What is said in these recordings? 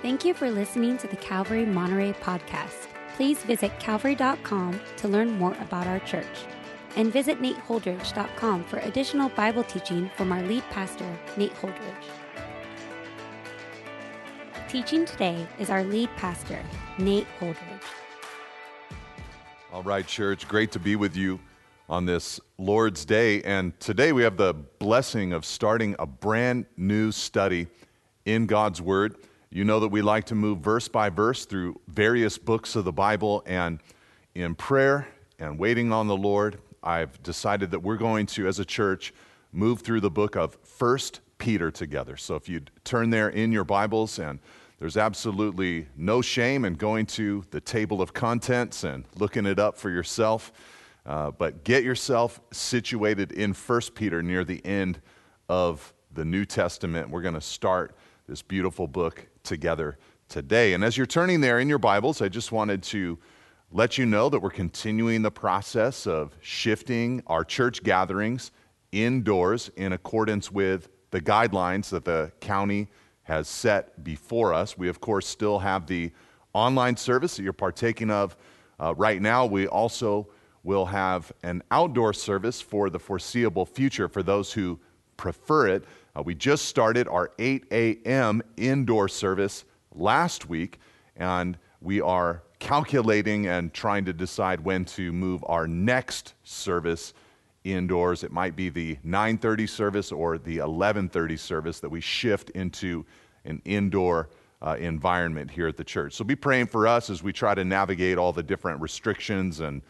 Thank you for listening to the Calvary Monterey podcast. Please visit calvary.com to learn more about our church. And visit nateholdridge.com for additional Bible teaching from our lead pastor, Nate Holdridge. Teaching today is our lead pastor, Nate Holdridge. All right, church, great to be with you on this Lord's Day. And today we have the blessing of starting a brand new study in God's Word. You know that we like to move verse by verse through various books of the Bible, and in prayer and waiting on the Lord, I've decided that we're going to, as a church, move through the book of First Peter together. So if you turn there in your Bibles, and there's absolutely no shame in going to the table of contents and looking it up for yourself. Uh, but get yourself situated in First Peter near the end of the New Testament. We're going to start this beautiful book together today. And as you're turning there in your Bibles, I just wanted to let you know that we're continuing the process of shifting our church gatherings indoors in accordance with the guidelines that the county has set before us. We, of course, still have the online service that you're partaking of uh, right now. We also will have an outdoor service for the foreseeable future for those who prefer it. Uh, we just started our 8 a.m. indoor service last week, and we are calculating and trying to decide when to move our next service indoors. It might be the 9:30 service or the 11:30 service that we shift into an indoor uh, environment here at the church. So be praying for us as we try to navigate all the different restrictions and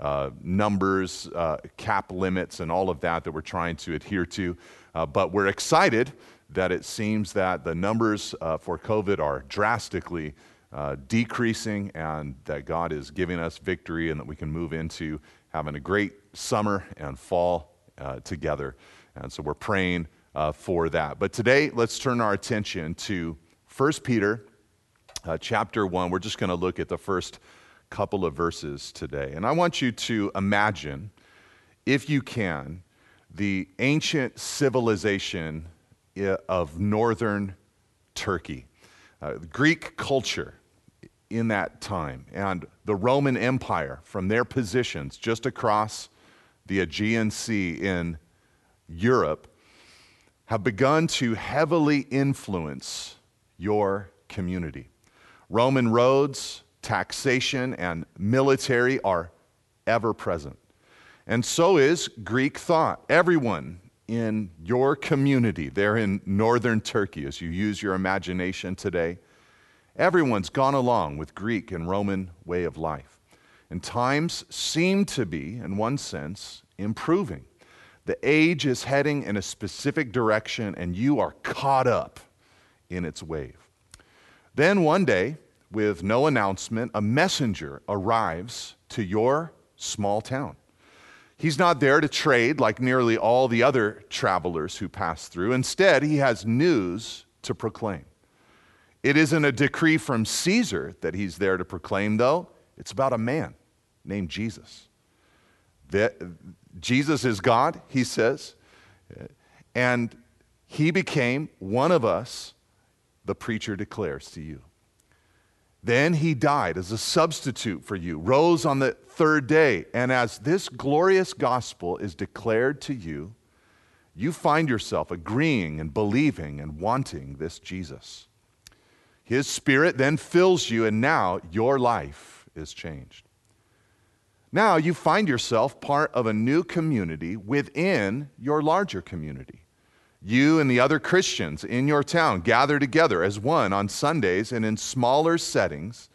uh, numbers, uh, cap limits, and all of that that we're trying to adhere to. Uh, but we're excited that it seems that the numbers uh, for COVID are drastically uh, decreasing and that God is giving us victory and that we can move into having a great summer and fall uh, together. And so we're praying uh, for that. But today, let's turn our attention to 1 Peter uh, chapter 1. We're just going to look at the first couple of verses today. And I want you to imagine, if you can, the ancient civilization of northern Turkey, uh, Greek culture in that time, and the Roman Empire from their positions just across the Aegean Sea in Europe have begun to heavily influence your community. Roman roads, taxation, and military are ever present. And so is Greek thought. Everyone in your community there in northern Turkey, as you use your imagination today, everyone's gone along with Greek and Roman way of life. And times seem to be, in one sense, improving. The age is heading in a specific direction, and you are caught up in its wave. Then one day, with no announcement, a messenger arrives to your small town. He's not there to trade like nearly all the other travelers who pass through. Instead, he has news to proclaim. It isn't a decree from Caesar that he's there to proclaim, though. It's about a man named Jesus. That Jesus is God, he says, and he became one of us, the preacher declares to you. Then he died as a substitute for you, rose on the third day. And as this glorious gospel is declared to you, you find yourself agreeing and believing and wanting this Jesus. His spirit then fills you, and now your life is changed. Now you find yourself part of a new community within your larger community. You and the other Christians in your town gather together as one on Sundays and in smaller settings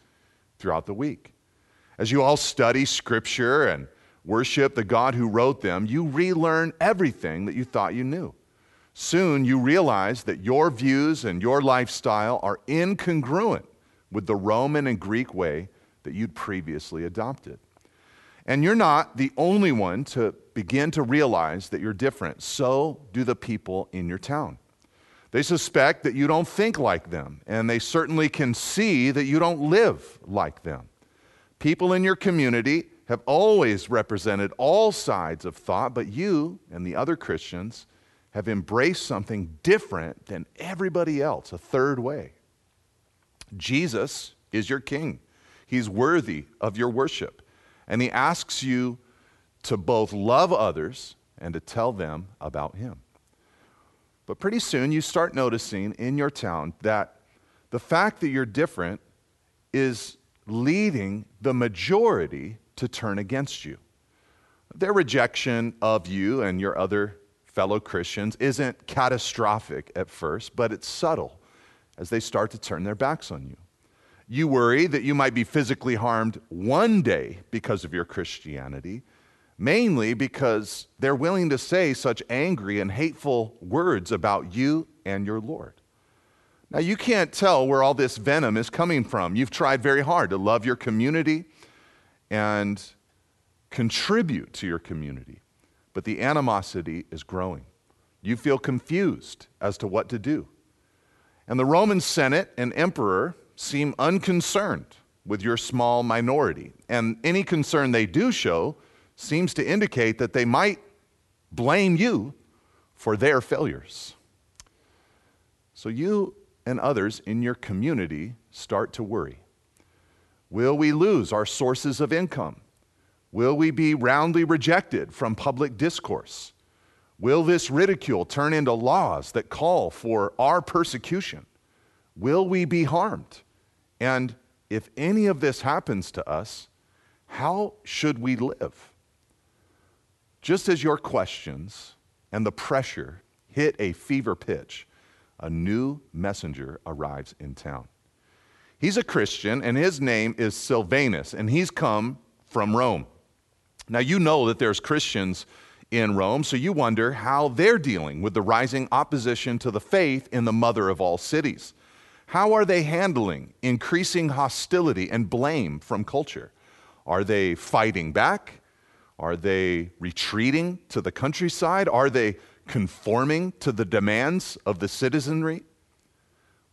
throughout the week. As you all study Scripture and worship the God who wrote them, you relearn everything that you thought you knew. Soon you realize that your views and your lifestyle are incongruent with the Roman and Greek way that you'd previously adopted. And you're not the only one to begin to realize that you're different. So do the people in your town. They suspect that you don't think like them, and they certainly can see that you don't live like them. People in your community have always represented all sides of thought, but you and the other Christians have embraced something different than everybody else, a third way. Jesus is your king. He's worthy of your worship. And he asks you to both love others and to tell them about him. But pretty soon you start noticing in your town that the fact that you're different is leading the majority to turn against you. Their rejection of you and your other fellow Christians isn't catastrophic at first, but it's subtle as they start to turn their backs on you. You worry that you might be physically harmed one day because of your Christianity, mainly because they're willing to say such angry and hateful words about you and your Lord. Now, you can't tell where all this venom is coming from. You've tried very hard to love your community and contribute to your community, but the animosity is growing. You feel confused as to what to do. And the Roman Senate and emperor seem unconcerned with your small minority. And any concern they do show seems to indicate that they might blame you for their failures. So you and others in your community start to worry. Will we lose our sources of income? Will we be roundly rejected from public discourse? Will this ridicule turn into laws that call for our persecution? Will we be harmed? And if any of this happens to us, how should we live? Just as your questions and the pressure hit a fever pitch, a new messenger arrives in town. He's a Christian, and his name is Silvanus, and he's come from Rome. Now, you know that there's Christians in Rome, so you wonder how they're dealing with the rising opposition to the faith in the mother of all cities. How are they handling increasing hostility and blame from culture? Are they fighting back? Are they retreating to the countryside? Are they conforming to the demands of the citizenry?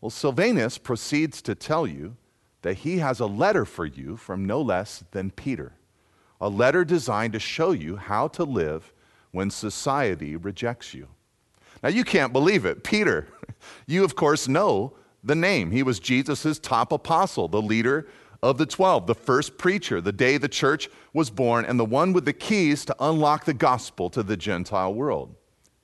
Well, Silvanus proceeds to tell you that he has a letter for you from no less than Peter, a letter designed to show you how to live when society rejects you. Now, you can't believe it. Peter, you of course know the name. He was Jesus' top apostle, the leader of the 12, the first preacher, the day the church was born, and the one with the keys to unlock the gospel to the Gentile world.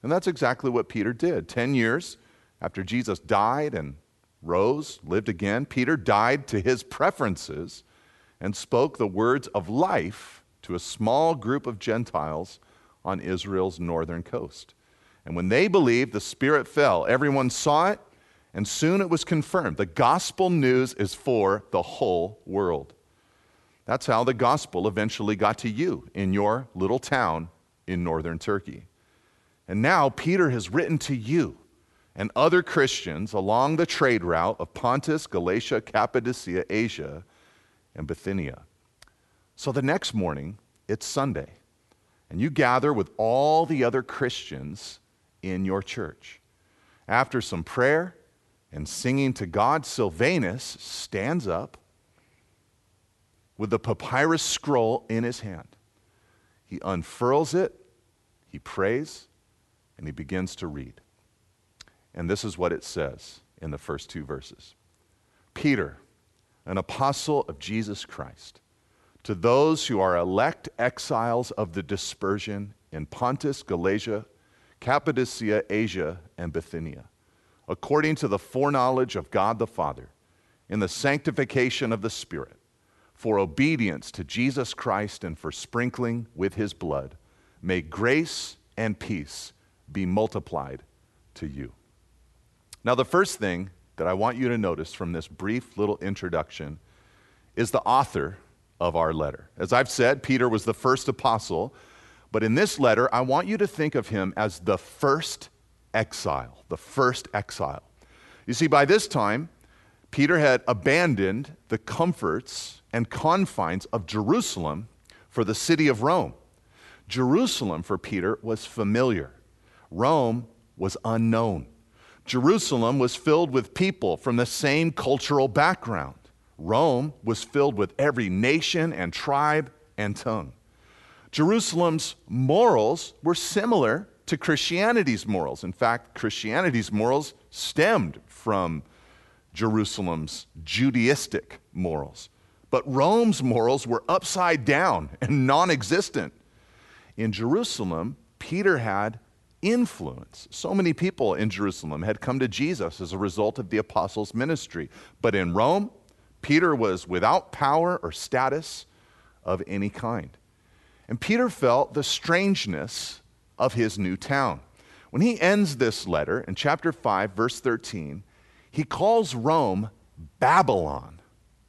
And that's exactly what Peter did. Ten years after Jesus died and rose, lived again, Peter died to his preferences and spoke the words of life to a small group of Gentiles on Israel's northern coast. And when they believed, the Spirit fell. Everyone saw it, and soon it was confirmed. The gospel news is for the whole world. That's how the gospel eventually got to you in your little town in northern Turkey. And now Peter has written to you and other Christians along the trade route of Pontus, Galatia, Cappadocia, Asia, and Bithynia. So the next morning, it's Sunday, and you gather with all the other Christians in your church. After some prayer and singing to God, Silvanus stands up with the papyrus scroll in his hand. He unfurls it, he prays, and he begins to read. And this is what it says in the first two verses Peter, an apostle of Jesus Christ, to those who are elect exiles of the dispersion in Pontus, Galatia, Cappadocia, Asia, and Bithynia, according to the foreknowledge of God the Father, in the sanctification of the Spirit, for obedience to Jesus Christ and for sprinkling with his blood, may grace and peace be multiplied to you. Now, the first thing that I want you to notice from this brief little introduction is the author of our letter. As I've said, Peter was the first apostle, but in this letter, I want you to think of him as the first exile, the first exile. You see, by this time, Peter had abandoned the comforts and confines of Jerusalem for the city of Rome. Jerusalem for Peter was familiar. Rome was unknown. Jerusalem was filled with people from the same cultural background. Rome was filled with every nation and tribe and tongue. Jerusalem's morals were similar to Christianity's morals. In fact, Christianity's morals stemmed from Jerusalem's Judaistic morals. But Rome's morals were upside down and non existent. In Jerusalem, Peter had influence. So many people in Jerusalem had come to Jesus as a result of the apostles' ministry. But in Rome, Peter was without power or status of any kind. And Peter felt the strangeness of his new town. When he ends this letter in chapter 5, verse 13, he calls Rome Babylon.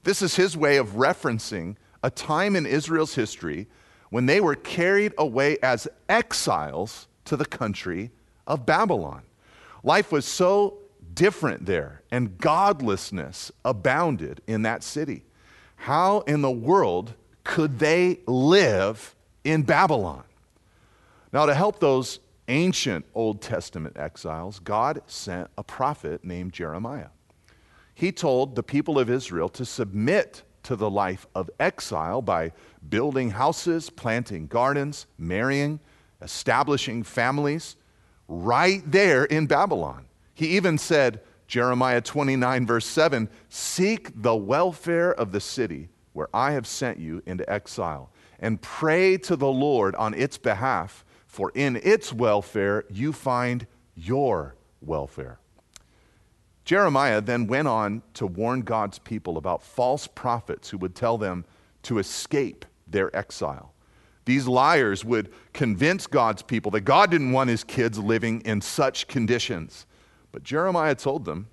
This is his way of referencing a time in Israel's history when they were carried away as exiles to the country of Babylon. Life was so different there, and godlessness abounded in that city. How in the world could they live in Babylon? Now, to help those ancient Old Testament exiles, God sent a prophet named Jeremiah. He told the people of Israel to submit to the life of exile by building houses, planting gardens, marrying, establishing families right there in Babylon. He even said, Jeremiah 29, verse 7 Seek the welfare of the city where I have sent you into exile, and pray to the Lord on its behalf, for in its welfare you find your welfare. Jeremiah then went on to warn God's people about false prophets who would tell them to escape their exile. These liars would convince God's people that God didn't want his kids living in such conditions. But Jeremiah told them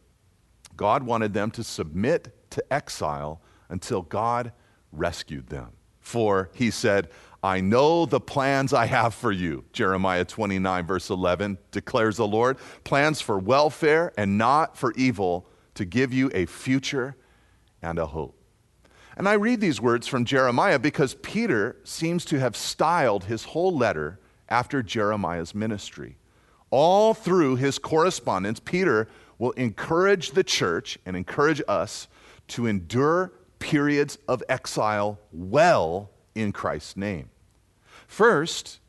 God wanted them to submit to exile until God rescued them. For he said, I know the plans I have for you. Jeremiah 29, verse 11 declares the Lord plans for welfare and not for evil, to give you a future and a hope. And I read these words from Jeremiah because Peter seems to have styled his whole letter after Jeremiah's ministry. All through his correspondence, Peter will encourage the church and encourage us to endure periods of exile well in Christ's name. First,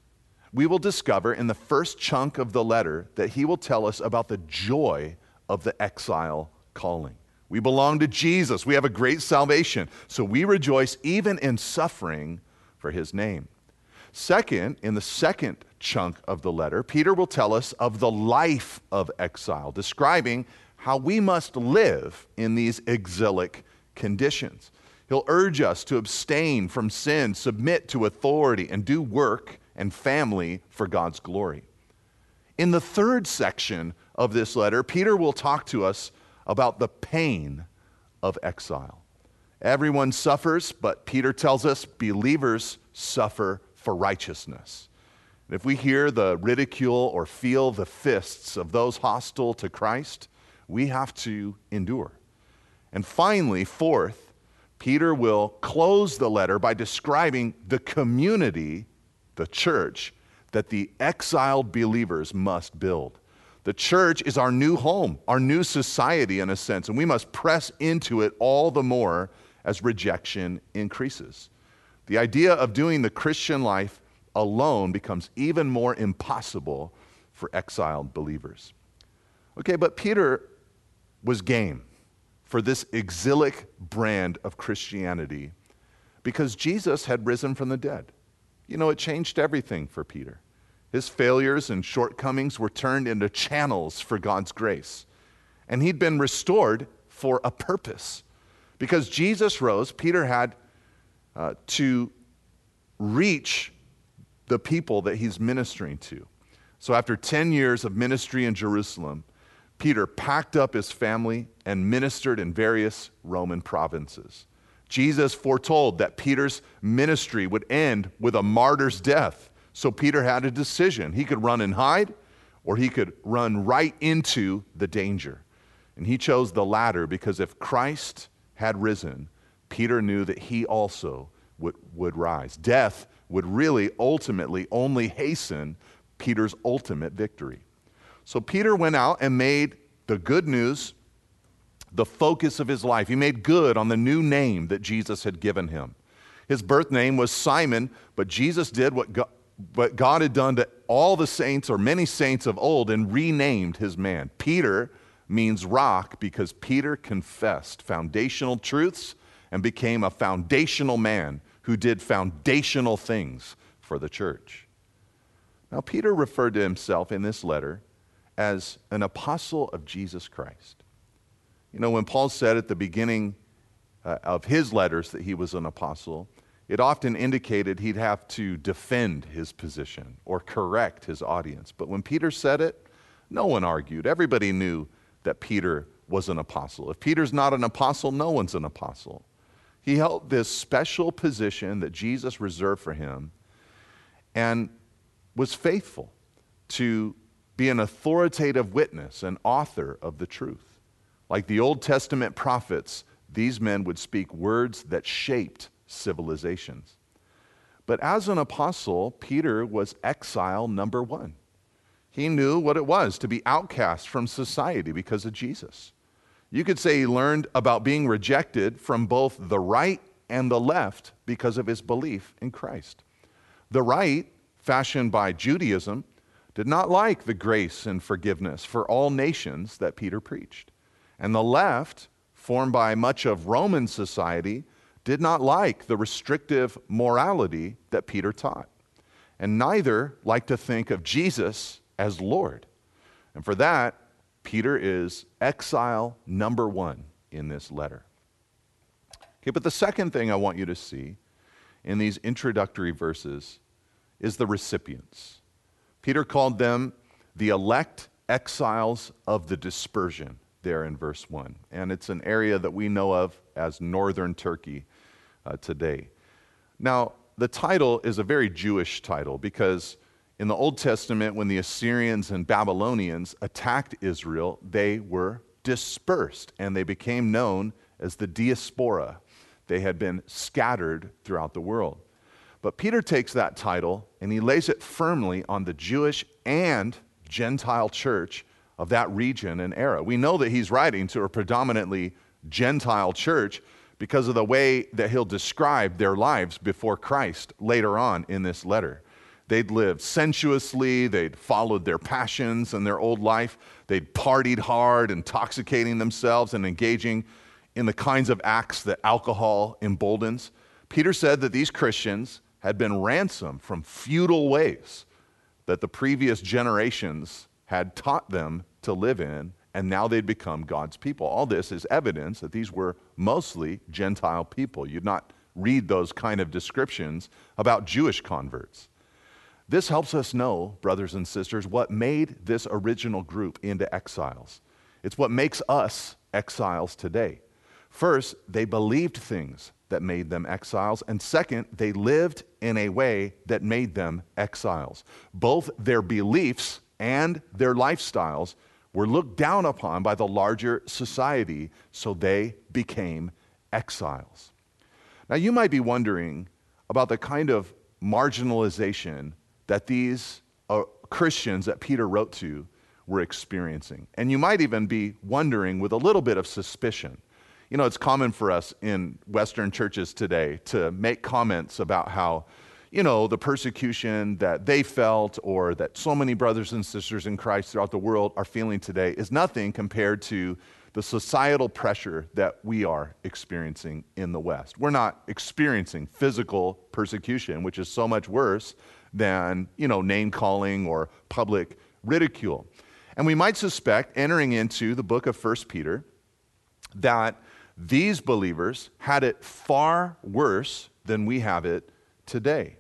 we will discover in the first chunk of the letter that he will tell us about the joy of the exile calling. We belong to Jesus. We have a great salvation. So we rejoice even in suffering for his name. Second, in the second chunk of the letter, Peter will tell us of the life of exile, describing how we must live in these exilic conditions. He'll urge us to abstain from sin, submit to authority, and do work and family for God's glory. In the third section of this letter, Peter will talk to us about the pain of exile. Everyone suffers, but Peter tells us believers suffer for righteousness. And if we hear the ridicule or feel the fists of those hostile to Christ, we have to endure. And finally, fourth, Peter will close the letter by describing the community, the church, that the exiled believers must build. The church is our new home, our new society in a sense, and we must press into it all the more as rejection increases. The idea of doing the Christian life alone becomes even more impossible for exiled believers. Okay, but Peter was game for this exilic brand of Christianity because Jesus had risen from the dead. You know, it changed everything for Peter. His failures and shortcomings were turned into channels for God's grace. And he'd been restored for a purpose. Because Jesus rose, Peter had uh, to reach the people that he's ministering to. So after 10 years of ministry in Jerusalem, Peter packed up his family and ministered in various Roman provinces. Jesus foretold that Peter's ministry would end with a martyr's death. So Peter had a decision. He could run and hide, or he could run right into the danger. And he chose the latter because if Christ had risen, Peter knew that he also would, would rise. Death would really ultimately only hasten Peter's ultimate victory. So Peter went out and made the good news the focus of his life. He made good on the new name that Jesus had given him. His birth name was Simon, but Jesus did what God, God had done to all the saints or many saints of old and renamed his man. Peter means rock because Peter confessed foundational truths and became a foundational man who did foundational things for the church. Now, Peter referred to himself in this letter as an apostle of Jesus Christ. You know, when Paul said at the beginning uh, of his letters that he was an apostle, it often indicated he'd have to defend his position or correct his audience. But when Peter said it, no one argued. Everybody knew that Peter was an apostle. If Peter's not an apostle, no one's an apostle. He held this special position that Jesus reserved for him and was faithful to be an authoritative witness, an author of the truth. Like the Old Testament prophets, these men would speak words that shaped civilizations. But as an apostle, Peter was exile number one. He knew what it was to be outcast from society because of Jesus. You could say he learned about being rejected from both the right and the left because of his belief in Christ. The right, fashioned by Judaism, did not like the grace and forgiveness for all nations that Peter preached. And the left, formed by much of Roman society, did not like the restrictive morality that Peter taught. And neither liked to think of Jesus as Lord. And for that, Peter is exile number one in this letter. Okay, but the second thing I want you to see in these introductory verses is the recipients. Peter called them the elect exiles of the dispersion there in verse 1. And it's an area that we know of as northern Turkey uh, today. Now, the title is a very Jewish title because in the Old Testament, when the Assyrians and Babylonians attacked Israel, they were dispersed and they became known as the diaspora. They had been scattered throughout the world. But Peter takes that title and he lays it firmly on the Jewish and Gentile church of that region and era. We know that he's writing to a predominantly Gentile church because of the way that he'll describe their lives before Christ later on in this letter. They'd lived sensuously, they'd followed their passions and their old life, they'd partied hard, intoxicating themselves and engaging in the kinds of acts that alcohol emboldens. Peter said that these Christians had been ransomed from futile ways that the previous generations had taught them to live in, and now they'd become God's people. All this is evidence that these were mostly Gentile people. You'd not read those kind of descriptions about Jewish converts. This helps us know, brothers and sisters, what made this original group into exiles. It's what makes us exiles today. First, they believed things that made them exiles, and second, they lived in a way that made them exiles. Both their beliefs and their lifestyles were looked down upon by the larger society, so they became exiles. Now, you might be wondering about the kind of marginalization that these uh, Christians that Peter wrote to were experiencing. And you might even be wondering with a little bit of suspicion. You know, it's common for us in Western churches today to make comments about how, you know, the persecution that they felt or that so many brothers and sisters in Christ throughout the world are feeling today is nothing compared to the societal pressure that we are experiencing in the West. We're not experiencing physical persecution, which is so much worse than, you know, name calling or public ridicule. And we might suspect, entering into the book of 1 Peter, that these believers had it far worse than we have it today.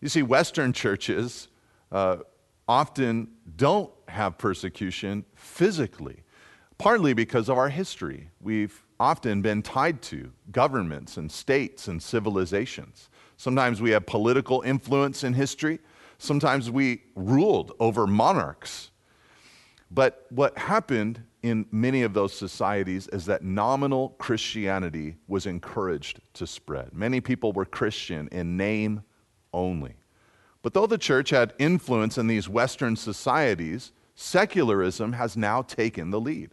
You see, Western churches uh, often don't have persecution physically, partly because of our history. We've often been tied to governments and states and civilizations. Sometimes we have political influence in history. Sometimes we ruled over monarchs. But what happened in many of those societies is that nominal Christianity was encouraged to spread. Many people were Christian in name only. But though the church had influence in these Western societies, secularism has now taken the lead.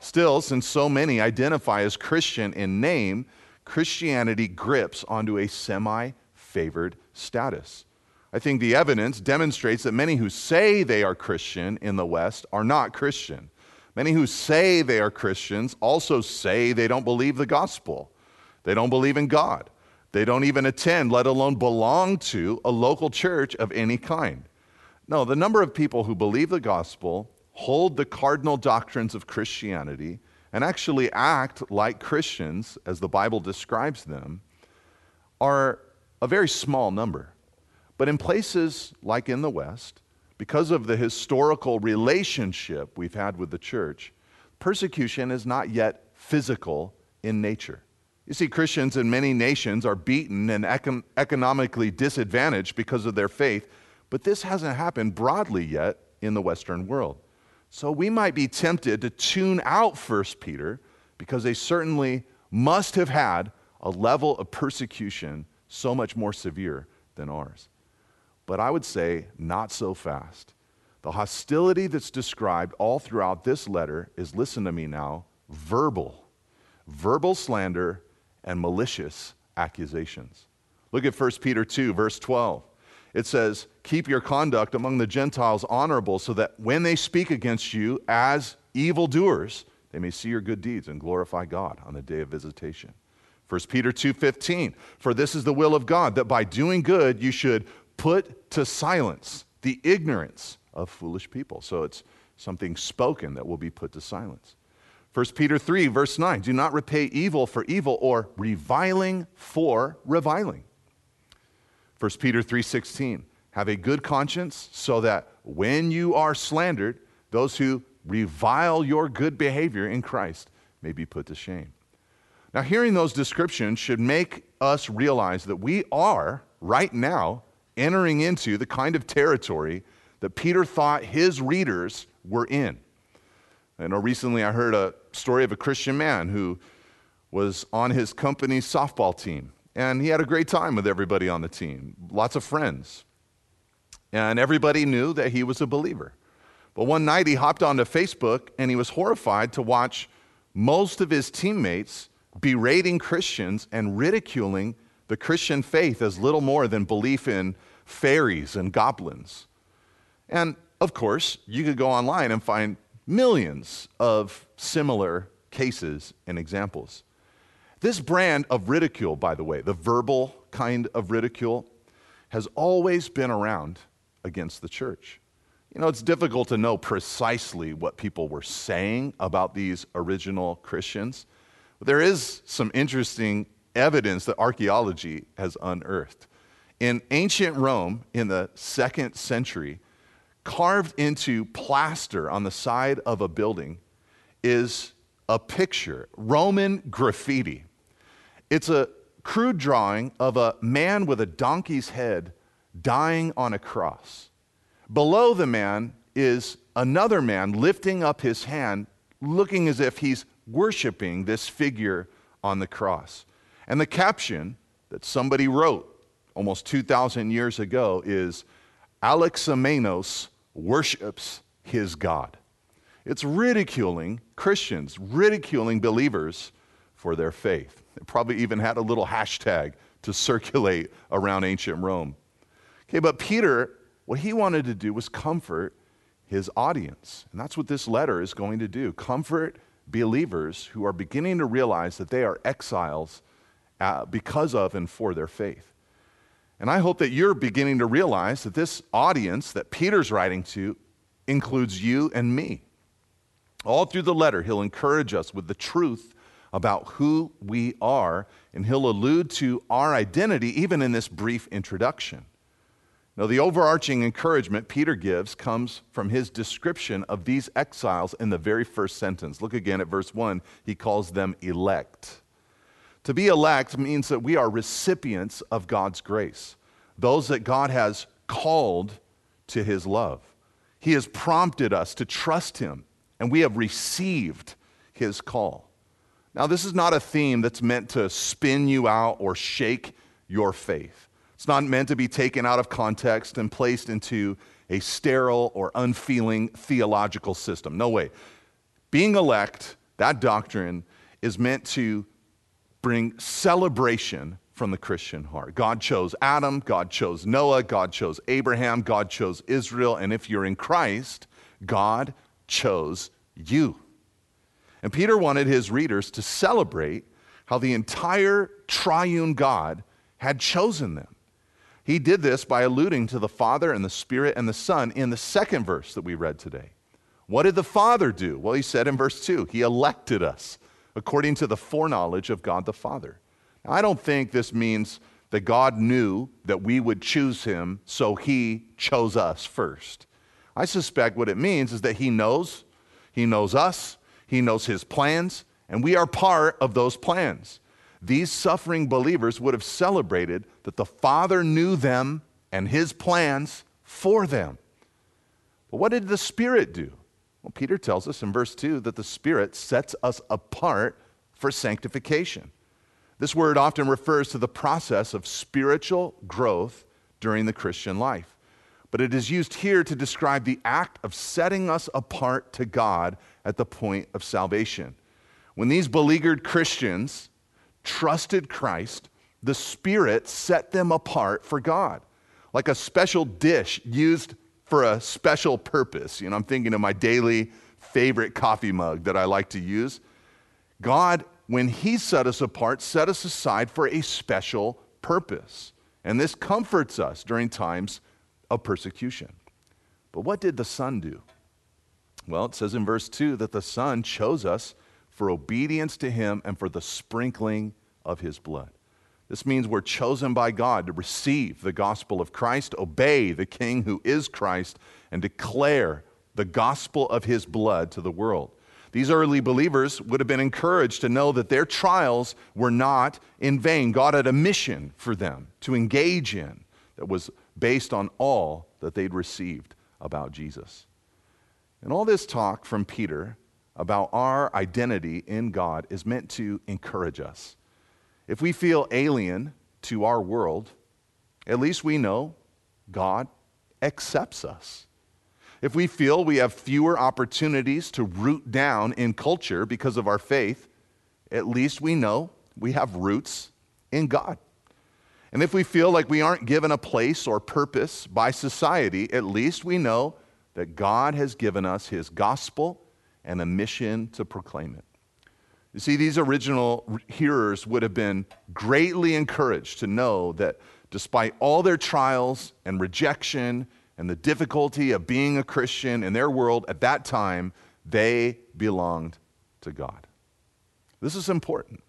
Still, since so many identify as Christian in name, Christianity grips onto a semi favored status. I think the evidence demonstrates that many who say they are Christian in the West are not Christian. Many who say they are Christians also say they don't believe the gospel. They don't believe in God. They don't even attend, let alone belong to, a local church of any kind. No, the number of people who believe the gospel, hold the cardinal doctrines of Christianity, and actually act like Christians, as the Bible describes them, are a very small number. But in places like in the West, because of the historical relationship we've had with the church, persecution is not yet physical in nature. You see, Christians in many nations are beaten and econ- economically disadvantaged because of their faith, but this hasn't happened broadly yet in the Western world. So we might be tempted to tune out 1 Peter because they certainly must have had a level of persecution so much more severe than ours. But I would say, not so fast. The hostility that's described all throughout this letter is, listen to me now, verbal. Verbal slander and malicious accusations. Look at 1 Peter 2, verse 12. It says, Keep your conduct among the Gentiles honorable, so that when they speak against you as evildoers, they may see your good deeds and glorify God on the day of visitation. 1 Peter 2:15 For this is the will of God that by doing good you should put to silence the ignorance of foolish people. So it's something spoken that will be put to silence. 1 Peter 3, verse 9 do not repay evil for evil or reviling for reviling. 1 Peter 3:16 have a good conscience so that when you are slandered those who revile your good behavior in Christ may be put to shame. Now hearing those descriptions should make us realize that we are right now entering into the kind of territory that Peter thought his readers were in. I know recently I heard a story of a Christian man who was on his company's softball team, and he had a great time with everybody on the team, lots of friends. And everybody knew that he was a believer. But one night he hopped onto Facebook and he was horrified to watch most of his teammates berating Christians and ridiculing the Christian faith as little more than belief in fairies and goblins. And of course, you could go online and find millions of similar cases and examples. This brand of ridicule, by the way, the verbal kind of ridicule, has always been around against the church. You know, it's difficult to know precisely what people were saying about these original Christians, but there is some interesting evidence that archaeology has unearthed. In ancient Rome, in the second century, carved into plaster on the side of a building is a picture, Roman graffiti. It's a crude drawing of a man with a donkey's head dying on a cross. Below the man is another man lifting up his hand, looking as if he's worshiping this figure on the cross. And the caption that somebody wrote almost 2,000 years ago is Alexamenos worships his God. It's ridiculing Christians, ridiculing believers for their faith. It probably even had a little hashtag to circulate around ancient Rome. Okay, but Peter, what he wanted to do was comfort his audience. And that's what this letter is going to do comfort believers who are beginning to realize that they are exiles uh, because of and for their faith. And I hope that you're beginning to realize that this audience that Peter's writing to includes you and me. All through the letter, he'll encourage us with the truth about who we are, and he'll allude to our identity even in this brief introduction. Now, the overarching encouragement Peter gives comes from his description of these exiles in the very first sentence. Look again at verse 1. He calls them elect. To be elect means that we are recipients of God's grace, those that God has called to his love. He has prompted us to trust him, and we have received his call. Now, this is not a theme that's meant to spin you out or shake your faith. It's not meant to be taken out of context and placed into a sterile or unfeeling theological system. No way. Being elect, that doctrine, is meant to bring celebration from the Christian heart. God chose Adam, God chose Noah, God chose Abraham, God chose Israel, and if you're in Christ, God chose you. And Peter wanted his readers to celebrate how the entire triune God had chosen them. He did this by alluding to the Father and the Spirit and the Son in the second verse that we read today. What did the Father do? Well, he said in verse 2 He elected us according to the foreknowledge of God the Father. Now, I don't think this means that God knew that we would choose him, so he chose us first. I suspect what it means is that he knows, he knows us, he knows his plans, and we are part of those plans. These suffering believers would have celebrated that the Father knew them and his plans for them. But what did the Spirit do? Well, Peter tells us in verse 2 that the Spirit sets us apart for sanctification. This word often refers to the process of spiritual growth during the Christian life. But it is used here to describe the act of setting us apart to God at the point of salvation. When these beleaguered Christians trusted Christ, the Spirit set them apart for God, like a special dish used for a special purpose. You know, I'm thinking of my daily favorite coffee mug that I like to use. God, when He set us apart, set us aside for a special purpose. And this comforts us during times of persecution. But what did the Son do? Well, it says in verse 2 that the Son chose us for obedience to Him and for the sprinkling of His blood. This means we're chosen by God to receive the gospel of Christ, obey the King who is Christ, and declare the gospel of his blood to the world. These early believers would have been encouraged to know that their trials were not in vain. God had a mission for them to engage in that was based on all that they'd received about Jesus. And all this talk from Peter about our identity in God is meant to encourage us. If we feel alien to our world, at least we know God accepts us. If we feel we have fewer opportunities to root down in culture because of our faith, at least we know we have roots in God. And if we feel like we aren't given a place or purpose by society, at least we know that God has given us his gospel and a mission to proclaim it. You see, these original hearers would have been greatly encouraged to know that despite all their trials and rejection and the difficulty of being a Christian in their world at that time, they belonged to God. This is important.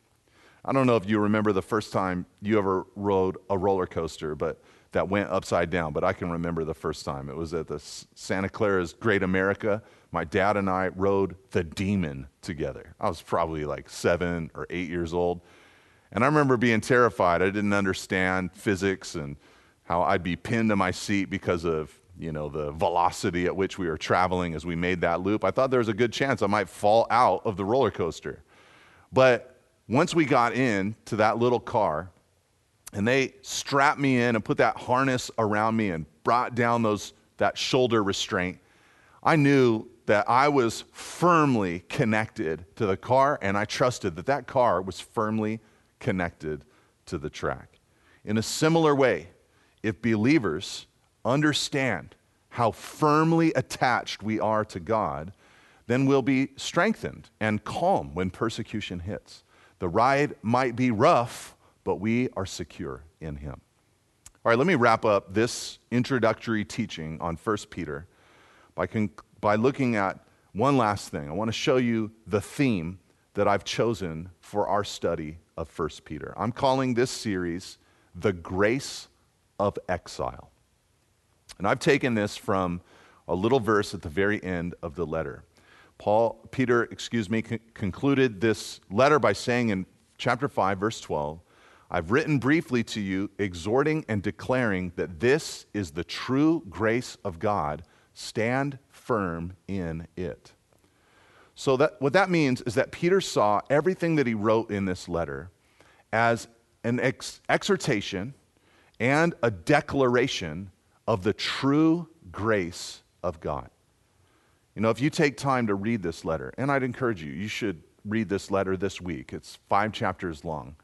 I don't know if you remember the first time you ever rode a roller coaster, but that went upside down, but I can remember the first time. It was at the Santa Clara's Great America my dad and I rode the demon together. I was probably like seven or eight years old. And I remember being terrified. I didn't understand physics and how I'd be pinned to my seat because of, you know, the velocity at which we were traveling as we made that loop. I thought there was a good chance I might fall out of the roller coaster. But once we got in to that little car and they strapped me in and put that harness around me and brought down those that shoulder restraint, I knew that I was firmly connected to the car, and I trusted that that car was firmly connected to the track. In a similar way, if believers understand how firmly attached we are to God, then we'll be strengthened and calm when persecution hits. The ride might be rough, but we are secure in Him. All right, let me wrap up this introductory teaching on 1 Peter by, con- by looking at one last thing. I want to show you the theme that I've chosen for our study of 1 Peter. I'm calling this series The Grace of Exile. And I've taken this from a little verse at the very end of the letter. Paul, Peter, excuse me, con- concluded this letter by saying in chapter 5, verse 12, I've written briefly to you, exhorting and declaring that this is the true grace of God. Stand firm in it. So, that, what that means is that Peter saw everything that he wrote in this letter as an ex- exhortation and a declaration of the true grace of God. You know, if you take time to read this letter, and I'd encourage you, you should read this letter this week. It's five chapters long.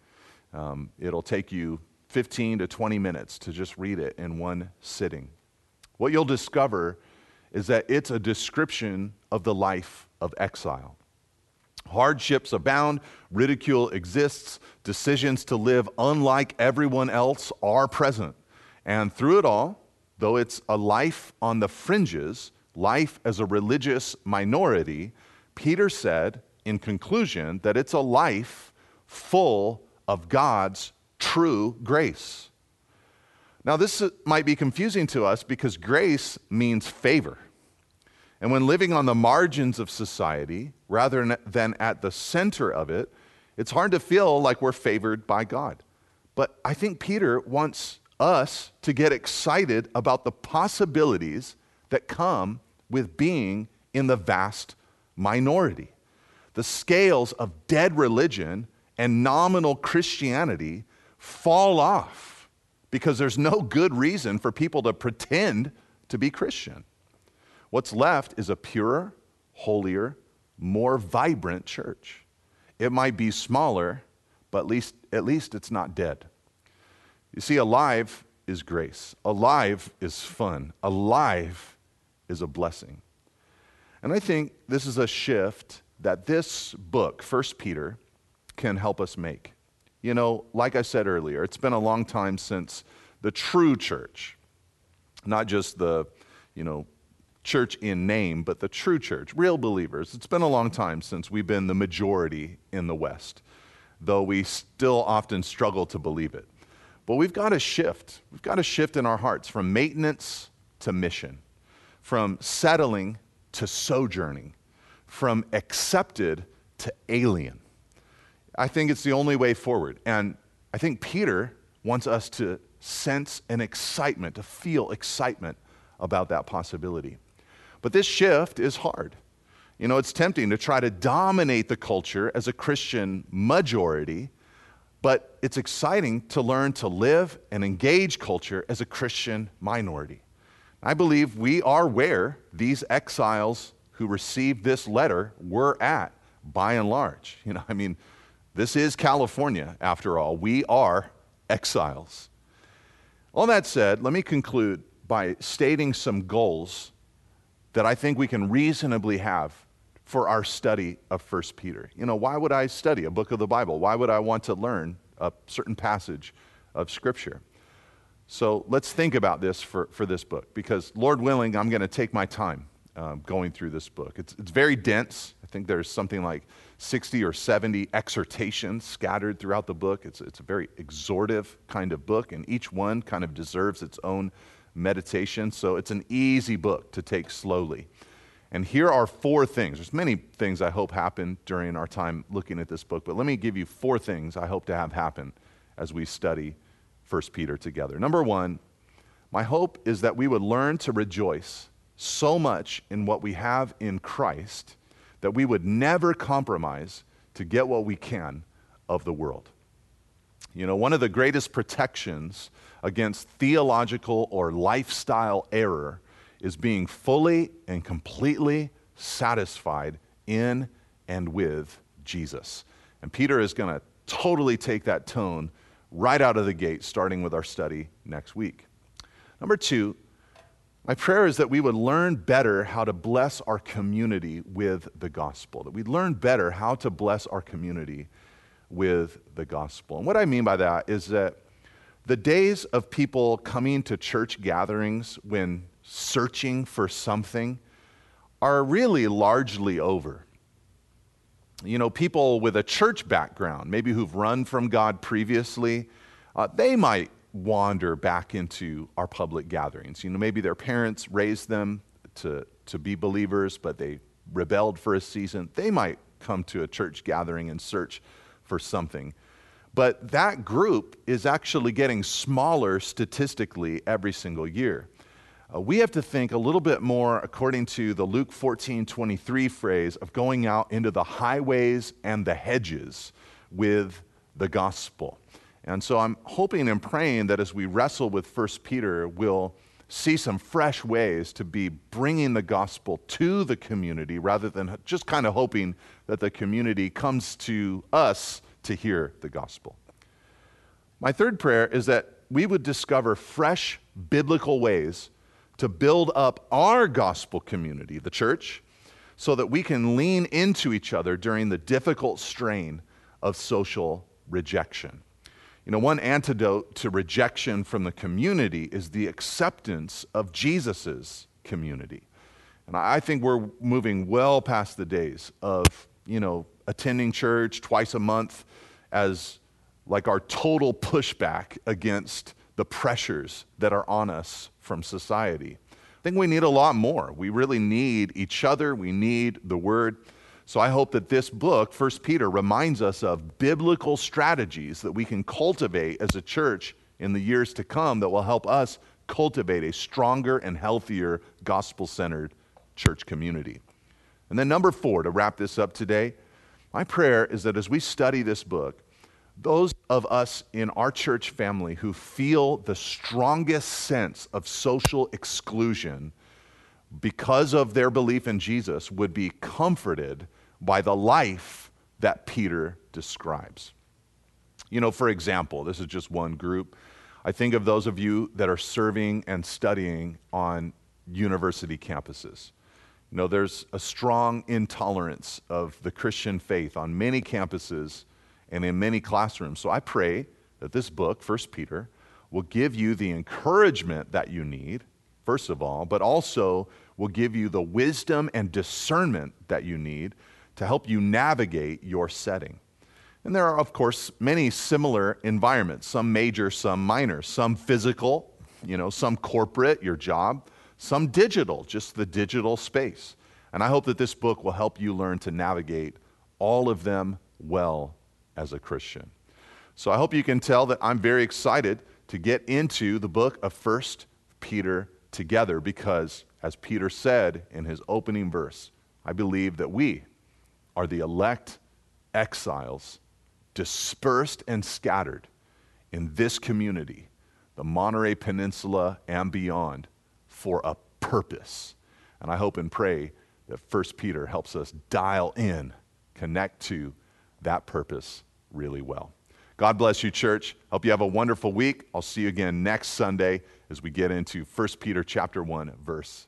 Um, it'll take you 15 to 20 minutes to just read it in one sitting. What you'll discover is that it's a description of the life of exile. Hardships abound, ridicule exists, decisions to live unlike everyone else are present. And through it all, though it's a life on the fringes, life as a religious minority, Peter said in conclusion that it's a life full of God's true grace. Now, this might be confusing to us because grace means favor. And when living on the margins of society rather than at the center of it, it's hard to feel like we're favored by God. But I think Peter wants us to get excited about the possibilities that come with being in the vast minority. The scales of dead religion and nominal Christianity fall off because there's no good reason for people to pretend to be Christian. What's left is a purer, holier, more vibrant church. It might be smaller, but at least, at least it's not dead. You see, alive is grace, alive is fun, alive is a blessing. And I think this is a shift that this book, 1 Peter, can help us make. You know, like I said earlier, it's been a long time since the true church, not just the, you know, church in name, but the true church, real believers. It's been a long time since we've been the majority in the West, though we still often struggle to believe it. But we've got to shift. We've got to shift in our hearts from maintenance to mission, from settling to sojourning, from accepted to alien. I think it's the only way forward. And I think Peter wants us to sense an excitement, to feel excitement about that possibility. But this shift is hard. You know, it's tempting to try to dominate the culture as a Christian majority, but it's exciting to learn to live and engage culture as a Christian minority. I believe we are where these exiles who received this letter were at, by and large. You know, I mean, this is California, after all. We are exiles. All that said, let me conclude by stating some goals that I think we can reasonably have for our study of 1 Peter. You know, why would I study a book of the Bible? Why would I want to learn a certain passage of Scripture? So let's think about this for, for this book, because Lord willing, I'm going to take my time um, going through this book. It's, it's very dense. I think there's something like 60 or 70 exhortations scattered throughout the book. It's, it's a very exhortive kind of book, and each one kind of deserves its own meditation. So it's an easy book to take slowly. And here are four things. There's many things I hope happen during our time looking at this book, but let me give you four things I hope to have happen as we study 1 Peter together. Number one, my hope is that we would learn to rejoice so much in what we have in Christ that we would never compromise to get what we can of the world. You know, one of the greatest protections against theological or lifestyle error is being fully and completely satisfied in and with Jesus. And Peter is going to totally take that tone right out of the gate, starting with our study next week. Number two, my prayer is that we would learn better how to bless our community with the gospel, that we'd learn better how to bless our community with the gospel. And what I mean by that is that the days of people coming to church gatherings when searching for something are really largely over. You know, people with a church background, maybe who've run from God previously, uh, they might wander back into our public gatherings. You know, maybe their parents raised them to, to be believers, but they rebelled for a season. They might come to a church gathering and search for something. But that group is actually getting smaller statistically every single year. Uh, we have to think a little bit more according to the Luke 14 23 phrase of going out into the highways and the hedges with the gospel. And so I'm hoping and praying that as we wrestle with 1 Peter, we'll see some fresh ways to be bringing the gospel to the community rather than just kind of hoping that the community comes to us to hear the gospel. My third prayer is that we would discover fresh biblical ways to build up our gospel community, the church, so that we can lean into each other during the difficult strain of social rejection. You know, one antidote to rejection from the community is the acceptance of Jesus' community. And I think we're moving well past the days of, you know, attending church twice a month as like our total pushback against the pressures that are on us from society. I think we need a lot more. We really need each other, we need the word. So I hope that this book, 1 Peter, reminds us of biblical strategies that we can cultivate as a church in the years to come that will help us cultivate a stronger and healthier gospel centered church community. And then, number four, to wrap this up today, my prayer is that as we study this book, those of us in our church family who feel the strongest sense of social exclusion because of their belief in Jesus would be comforted by the life that Peter describes. You know, for example, this is just one group. I think of those of you that are serving and studying on university campuses. You know, there's a strong intolerance of the Christian faith on many campuses and in many classrooms. So I pray that this book, 1 Peter, will give you the encouragement that you need, first of all, but also will give you the wisdom and discernment that you need to help you navigate your setting. And there are, of course, many similar environments, some major, some minor, some physical, you know, some corporate, your job, some digital, just the digital space. And I hope that this book will help you learn to navigate all of them well as a Christian. So I hope you can tell that I'm very excited to get into the book of First Peter together because, as Peter said in his opening verse, I believe that we are the elect exiles dispersed and scattered in this community, the Monterey Peninsula and beyond, for a purpose. And I hope and pray that First Peter helps us dial in, connect to, that purpose really well. God bless you, church. Hope you have a wonderful week. I'll see you again next Sunday as we get into 1 Peter chapter 1, verse